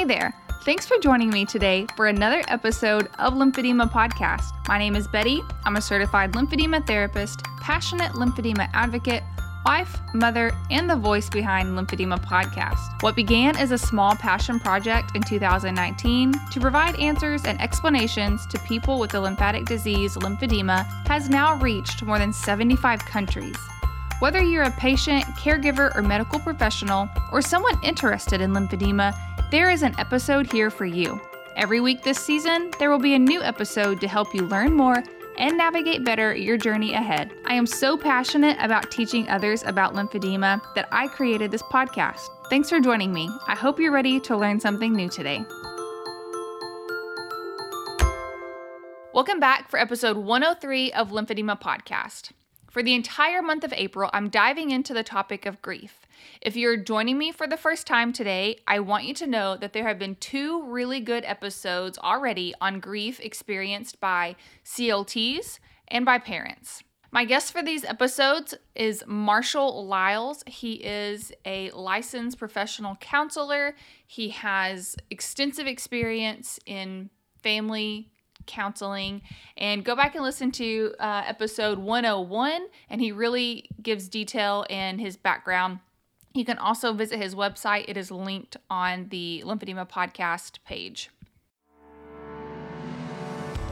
Hey there. Thanks for joining me today for another episode of Lymphedema Podcast. My name is Betty. I'm a certified lymphedema therapist, passionate lymphedema advocate, wife, mother, and the voice behind Lymphedema Podcast. What began as a small passion project in 2019 to provide answers and explanations to people with the lymphatic disease lymphedema has now reached more than 75 countries. Whether you're a patient, caregiver, or medical professional, or someone interested in lymphedema, there is an episode here for you. Every week this season, there will be a new episode to help you learn more and navigate better your journey ahead. I am so passionate about teaching others about lymphedema that I created this podcast. Thanks for joining me. I hope you're ready to learn something new today. Welcome back for episode 103 of Lymphedema Podcast. For the entire month of April, I'm diving into the topic of grief. If you're joining me for the first time today, I want you to know that there have been two really good episodes already on grief experienced by CLTs and by parents. My guest for these episodes is Marshall Lyles. He is a licensed professional counselor. He has extensive experience in family counseling and go back and listen to uh, episode 101 and he really gives detail in his background you can also visit his website it is linked on the lymphedema podcast page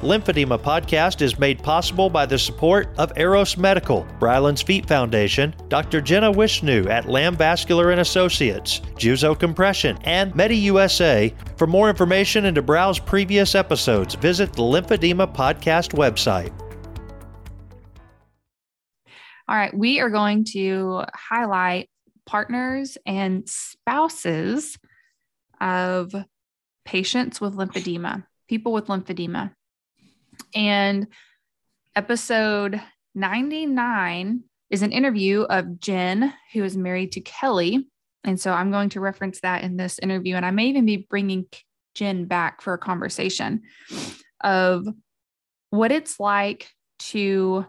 Lymphedema podcast is made possible by the support of AIROS Medical, Bryland's Feet Foundation, Dr. Jenna Wishnu at Lamb Vascular and Associates, Juzo Compression, and MediUSA. For more information and to browse previous episodes, visit the Lymphedema podcast website. All right, we are going to highlight partners and spouses of patients with lymphedema, people with lymphedema. And episode 99 is an interview of Jen, who is married to Kelly. And so I'm going to reference that in this interview. And I may even be bringing Jen back for a conversation of what it's like to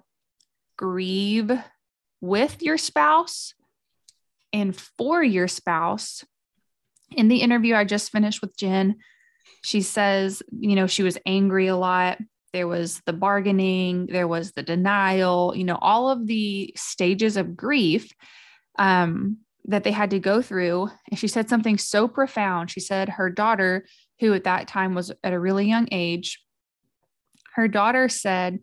grieve with your spouse and for your spouse. In the interview I just finished with Jen, she says, you know, she was angry a lot there was the bargaining, there was the denial, you know, all of the stages of grief um, that they had to go through. And she said something so profound. She said her daughter, who at that time was at a really young age, her daughter said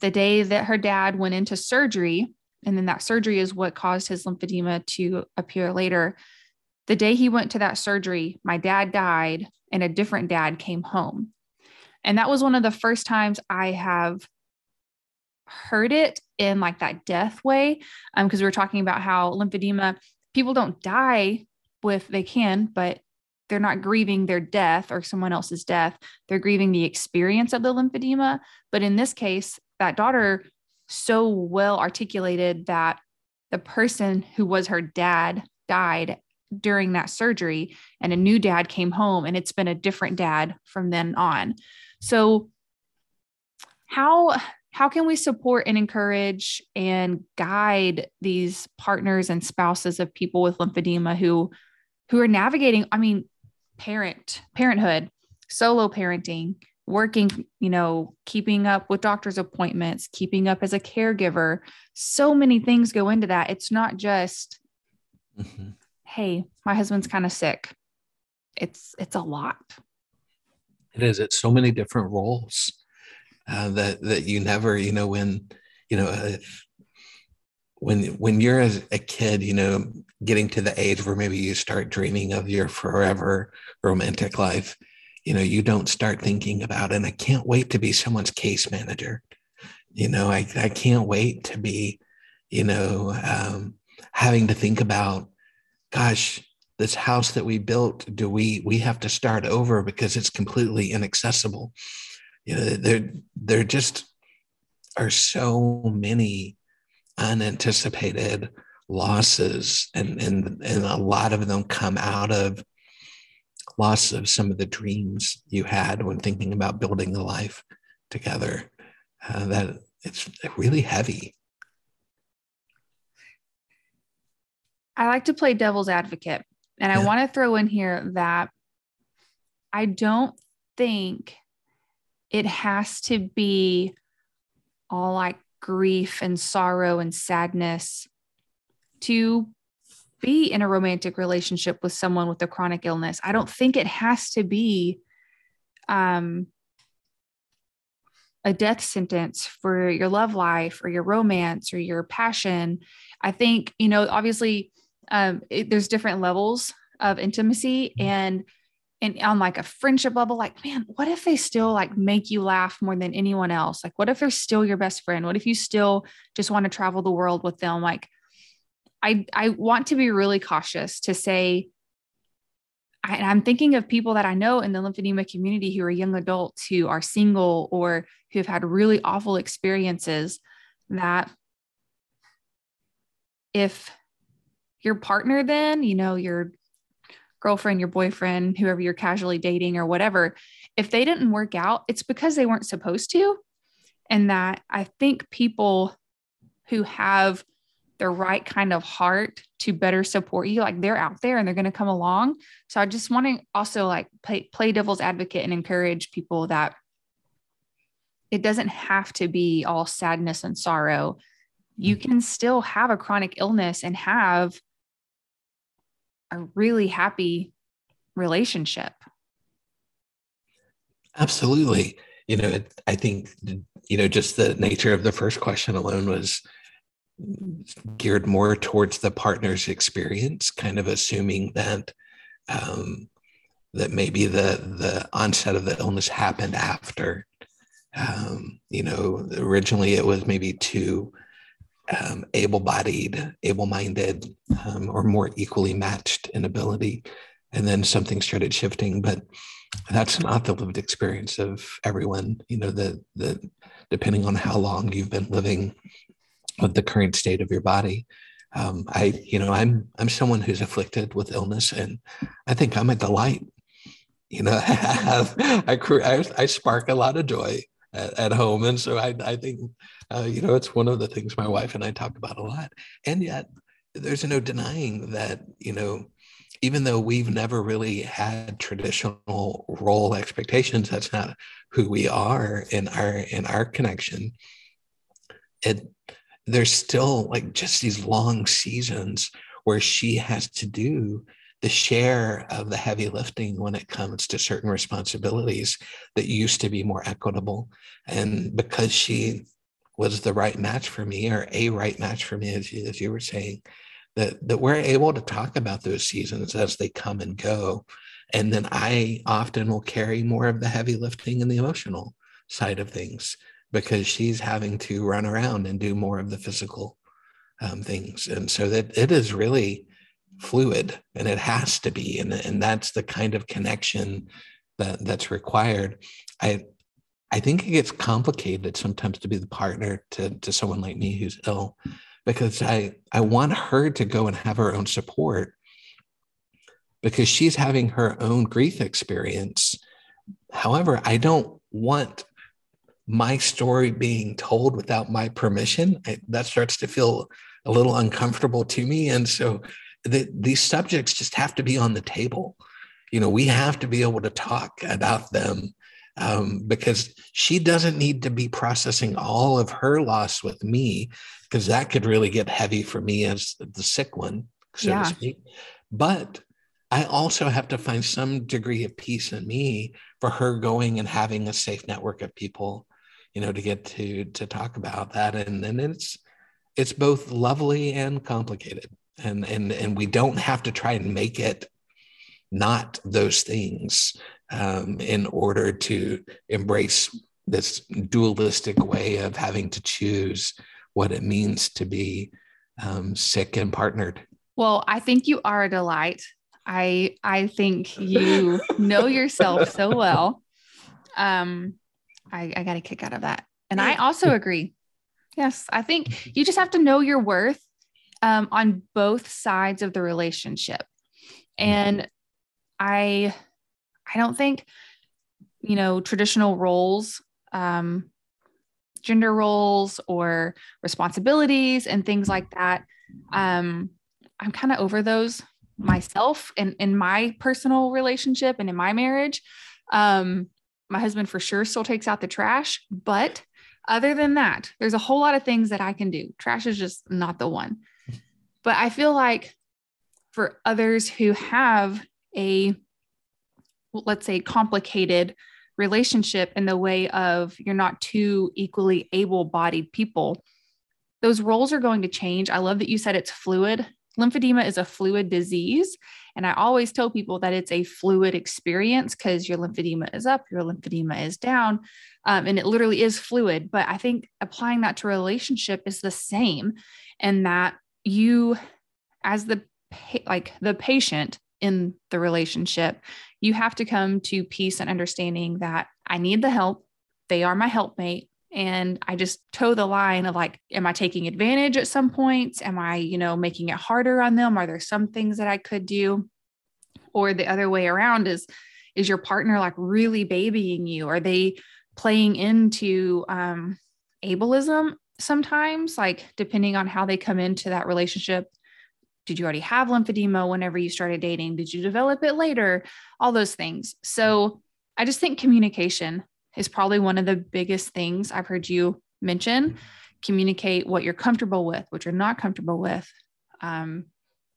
the day that her dad went into surgery, and then that surgery is what caused his lymphedema to appear later. The day he went to that surgery, my dad died and a different dad came home. And that was one of the first times I have heard it in like that death way. Um, because we were talking about how lymphedema, people don't die with they can, but they're not grieving their death or someone else's death. They're grieving the experience of the lymphedema. But in this case, that daughter so well articulated that the person who was her dad died during that surgery and a new dad came home and it's been a different dad from then on. So how how can we support and encourage and guide these partners and spouses of people with lymphedema who who are navigating i mean parent parenthood solo parenting working you know keeping up with doctor's appointments keeping up as a caregiver so many things go into that it's not just mm-hmm. hey my husband's kind of sick it's it's a lot it is. It's so many different roles uh, that that you never, you know, when you know, uh, when when you're as a kid, you know, getting to the age where maybe you start dreaming of your forever romantic life, you know, you don't start thinking about, and I can't wait to be someone's case manager. You know, I I can't wait to be, you know, um, having to think about, gosh, this house that we built do we we have to start over because it's completely inaccessible you know there there just are so many unanticipated losses and and and a lot of them come out of loss of some of the dreams you had when thinking about building a life together. Uh, that it's really heavy. I like to play devil's advocate and I want to throw in here that I don't think it has to be all like grief and sorrow and sadness to be in a romantic relationship with someone with a chronic illness. I don't think it has to be um, a death sentence for your love life or your romance or your passion. I think, you know, obviously um, it, there's different levels of intimacy mm-hmm. and and on like a friendship level like man what if they still like make you laugh more than anyone else like what if they're still your best friend what if you still just want to travel the world with them like i i want to be really cautious to say I, i'm thinking of people that i know in the lymphedema community who are young adults who are single or who have had really awful experiences that if your partner then you know your girlfriend, your boyfriend, whoever you're casually dating or whatever, if they didn't work out, it's because they weren't supposed to. And that I think people who have the right kind of heart to better support you, like they're out there and they're going to come along. So I just want to also like play, play devil's advocate and encourage people that it doesn't have to be all sadness and sorrow. You mm. can still have a chronic illness and have a really happy relationship. Absolutely. You know, I think, you know, just the nature of the first question alone was geared more towards the partner's experience, kind of assuming that um, that maybe the the onset of the illness happened after. Um, you know, originally it was maybe two um, able-bodied, able-minded, um, or more equally matched in ability, and then something started shifting. But that's not the lived experience of everyone. You know, that the depending on how long you've been living with the current state of your body. Um, I, you know, I'm I'm someone who's afflicted with illness, and I think I'm a delight. You know, I I, I spark a lot of joy at, at home, and so I I think uh, you know, it's one of the things my wife and I talk about a lot. And yet, there's no denying that, you know, even though we've never really had traditional role expectations, that's not who we are in our in our connection. It there's still like just these long seasons where she has to do the share of the heavy lifting when it comes to certain responsibilities that used to be more equitable. And because she was the right match for me or a right match for me, as you, as you were saying, that, that we're able to talk about those seasons as they come and go. And then I often will carry more of the heavy lifting and the emotional side of things because she's having to run around and do more of the physical um, things. And so that it is really fluid and it has to be. And, and that's the kind of connection that that's required. I, I think it gets complicated sometimes to be the partner to, to someone like me who's ill because I, I want her to go and have her own support because she's having her own grief experience. However, I don't want my story being told without my permission. I, that starts to feel a little uncomfortable to me. And so the, these subjects just have to be on the table. You know, we have to be able to talk about them um, because she doesn't need to be processing all of her loss with me because that could really get heavy for me as the sick one, so yeah. to speak. But I also have to find some degree of peace in me for her going and having a safe network of people, you know, to get to to talk about that. And and it's it's both lovely and complicated. And and and we don't have to try and make it not those things um, in order to embrace this dualistic way of having to choose what it means to be um, sick and partnered. Well, I think you are a delight. I I think you know yourself so well. Um, I, I got a kick out of that, and I also agree. Yes, I think you just have to know your worth um, on both sides of the relationship, and I I don't think, you know, traditional roles, um, gender roles or responsibilities and things like that. Um, I'm kind of over those myself and in my personal relationship and in my marriage. Um, my husband for sure still takes out the trash, but other than that, there's a whole lot of things that I can do. Trash is just not the one. But I feel like for others who have a, let's say, complicated relationship in the way of you're not two equally able bodied people, those roles are going to change. I love that you said it's fluid. Lymphedema is a fluid disease. And I always tell people that it's a fluid experience because your lymphedema is up, your lymphedema is down, um, and it literally is fluid. But I think applying that to relationship is the same, and that you, as the like the patient in the relationship, you have to come to peace and understanding that I need the help. They are my helpmate and i just toe the line of like am i taking advantage at some points? Am i you know making it harder on them? Are there some things that i could do? Or the other way around is is your partner like really babying you? Are they playing into um ableism sometimes? Like depending on how they come into that relationship did you already have lymphedema whenever you started dating? Did you develop it later? All those things. So i just think communication is probably one of the biggest things I've heard you mention. Communicate what you're comfortable with, what you're not comfortable with. Um,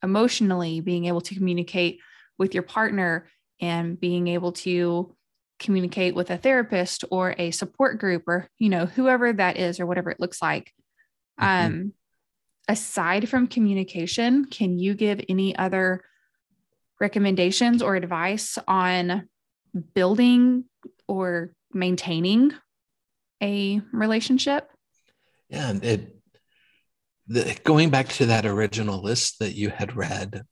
emotionally, being able to communicate with your partner and being able to communicate with a therapist or a support group or you know whoever that is or whatever it looks like mm-hmm. um aside from communication can you give any other recommendations or advice on building or maintaining a relationship. Yeah, and it the, going back to that original list that you had read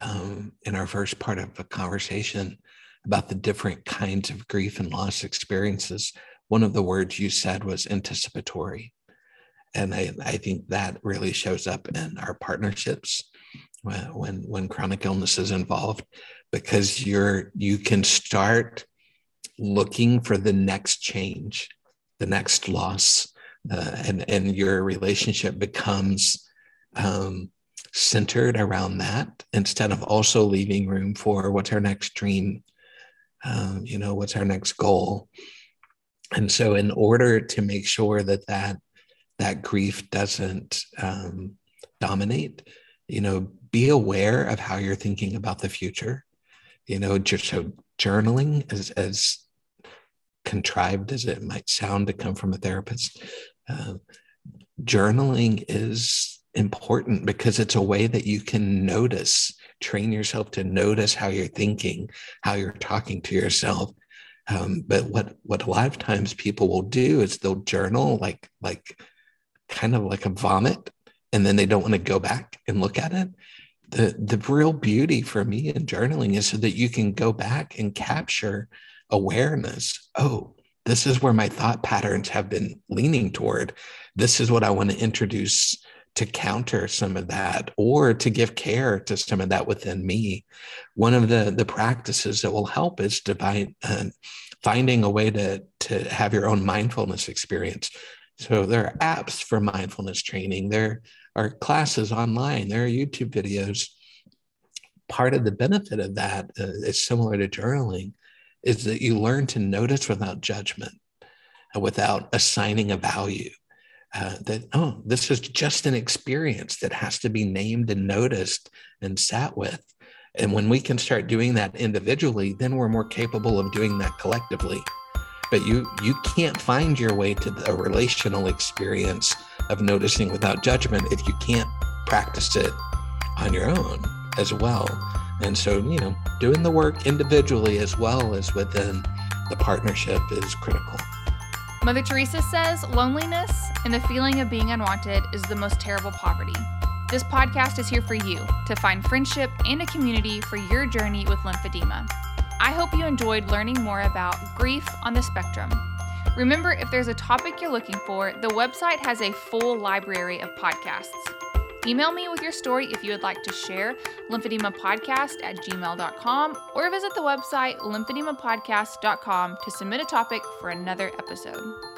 um, in our first part of the conversation about the different kinds of grief and loss experiences, one of the words you said was anticipatory. And I, I think that really shows up in our partnerships when, when, when chronic illness is involved, because you're you can start looking for the next change, the next loss, uh, and and your relationship becomes um, centered around that instead of also leaving room for what's our next dream, um, you know, what's our next goal. And so, in order to make sure that that that grief doesn't um, dominate, you know, be aware of how you're thinking about the future. You know, just so journaling as as contrived as it might sound to come from a therapist, uh, journaling is important because it's a way that you can notice, train yourself to notice how you're thinking, how you're talking to yourself. Um, but what what a lot of times people will do is they'll journal like like kind of like a vomit, and then they don't want to go back and look at it. The the real beauty for me in journaling is so that you can go back and capture awareness. Oh this is where my thought patterns have been leaning toward. This is what i want to introduce to counter some of that or to give care to some of that within me. One of the the practices that will help is divine uh, finding a way to to have your own mindfulness experience. So there are apps for mindfulness training. There are classes online. There are youtube videos. Part of the benefit of that uh, is similar to journaling is that you learn to notice without judgment, uh, without assigning a value. Uh, that, oh, this is just an experience that has to be named and noticed and sat with. And when we can start doing that individually, then we're more capable of doing that collectively. But you you can't find your way to the relational experience of noticing without judgment if you can't practice it on your own as well. And so, you know, doing the work individually as well as within the partnership is critical. Mother Teresa says loneliness and the feeling of being unwanted is the most terrible poverty. This podcast is here for you to find friendship and a community for your journey with lymphedema. I hope you enjoyed learning more about grief on the spectrum. Remember, if there's a topic you're looking for, the website has a full library of podcasts. Email me with your story if you would like to share lymphedemapodcast at gmail.com or visit the website lymphedemapodcast.com to submit a topic for another episode.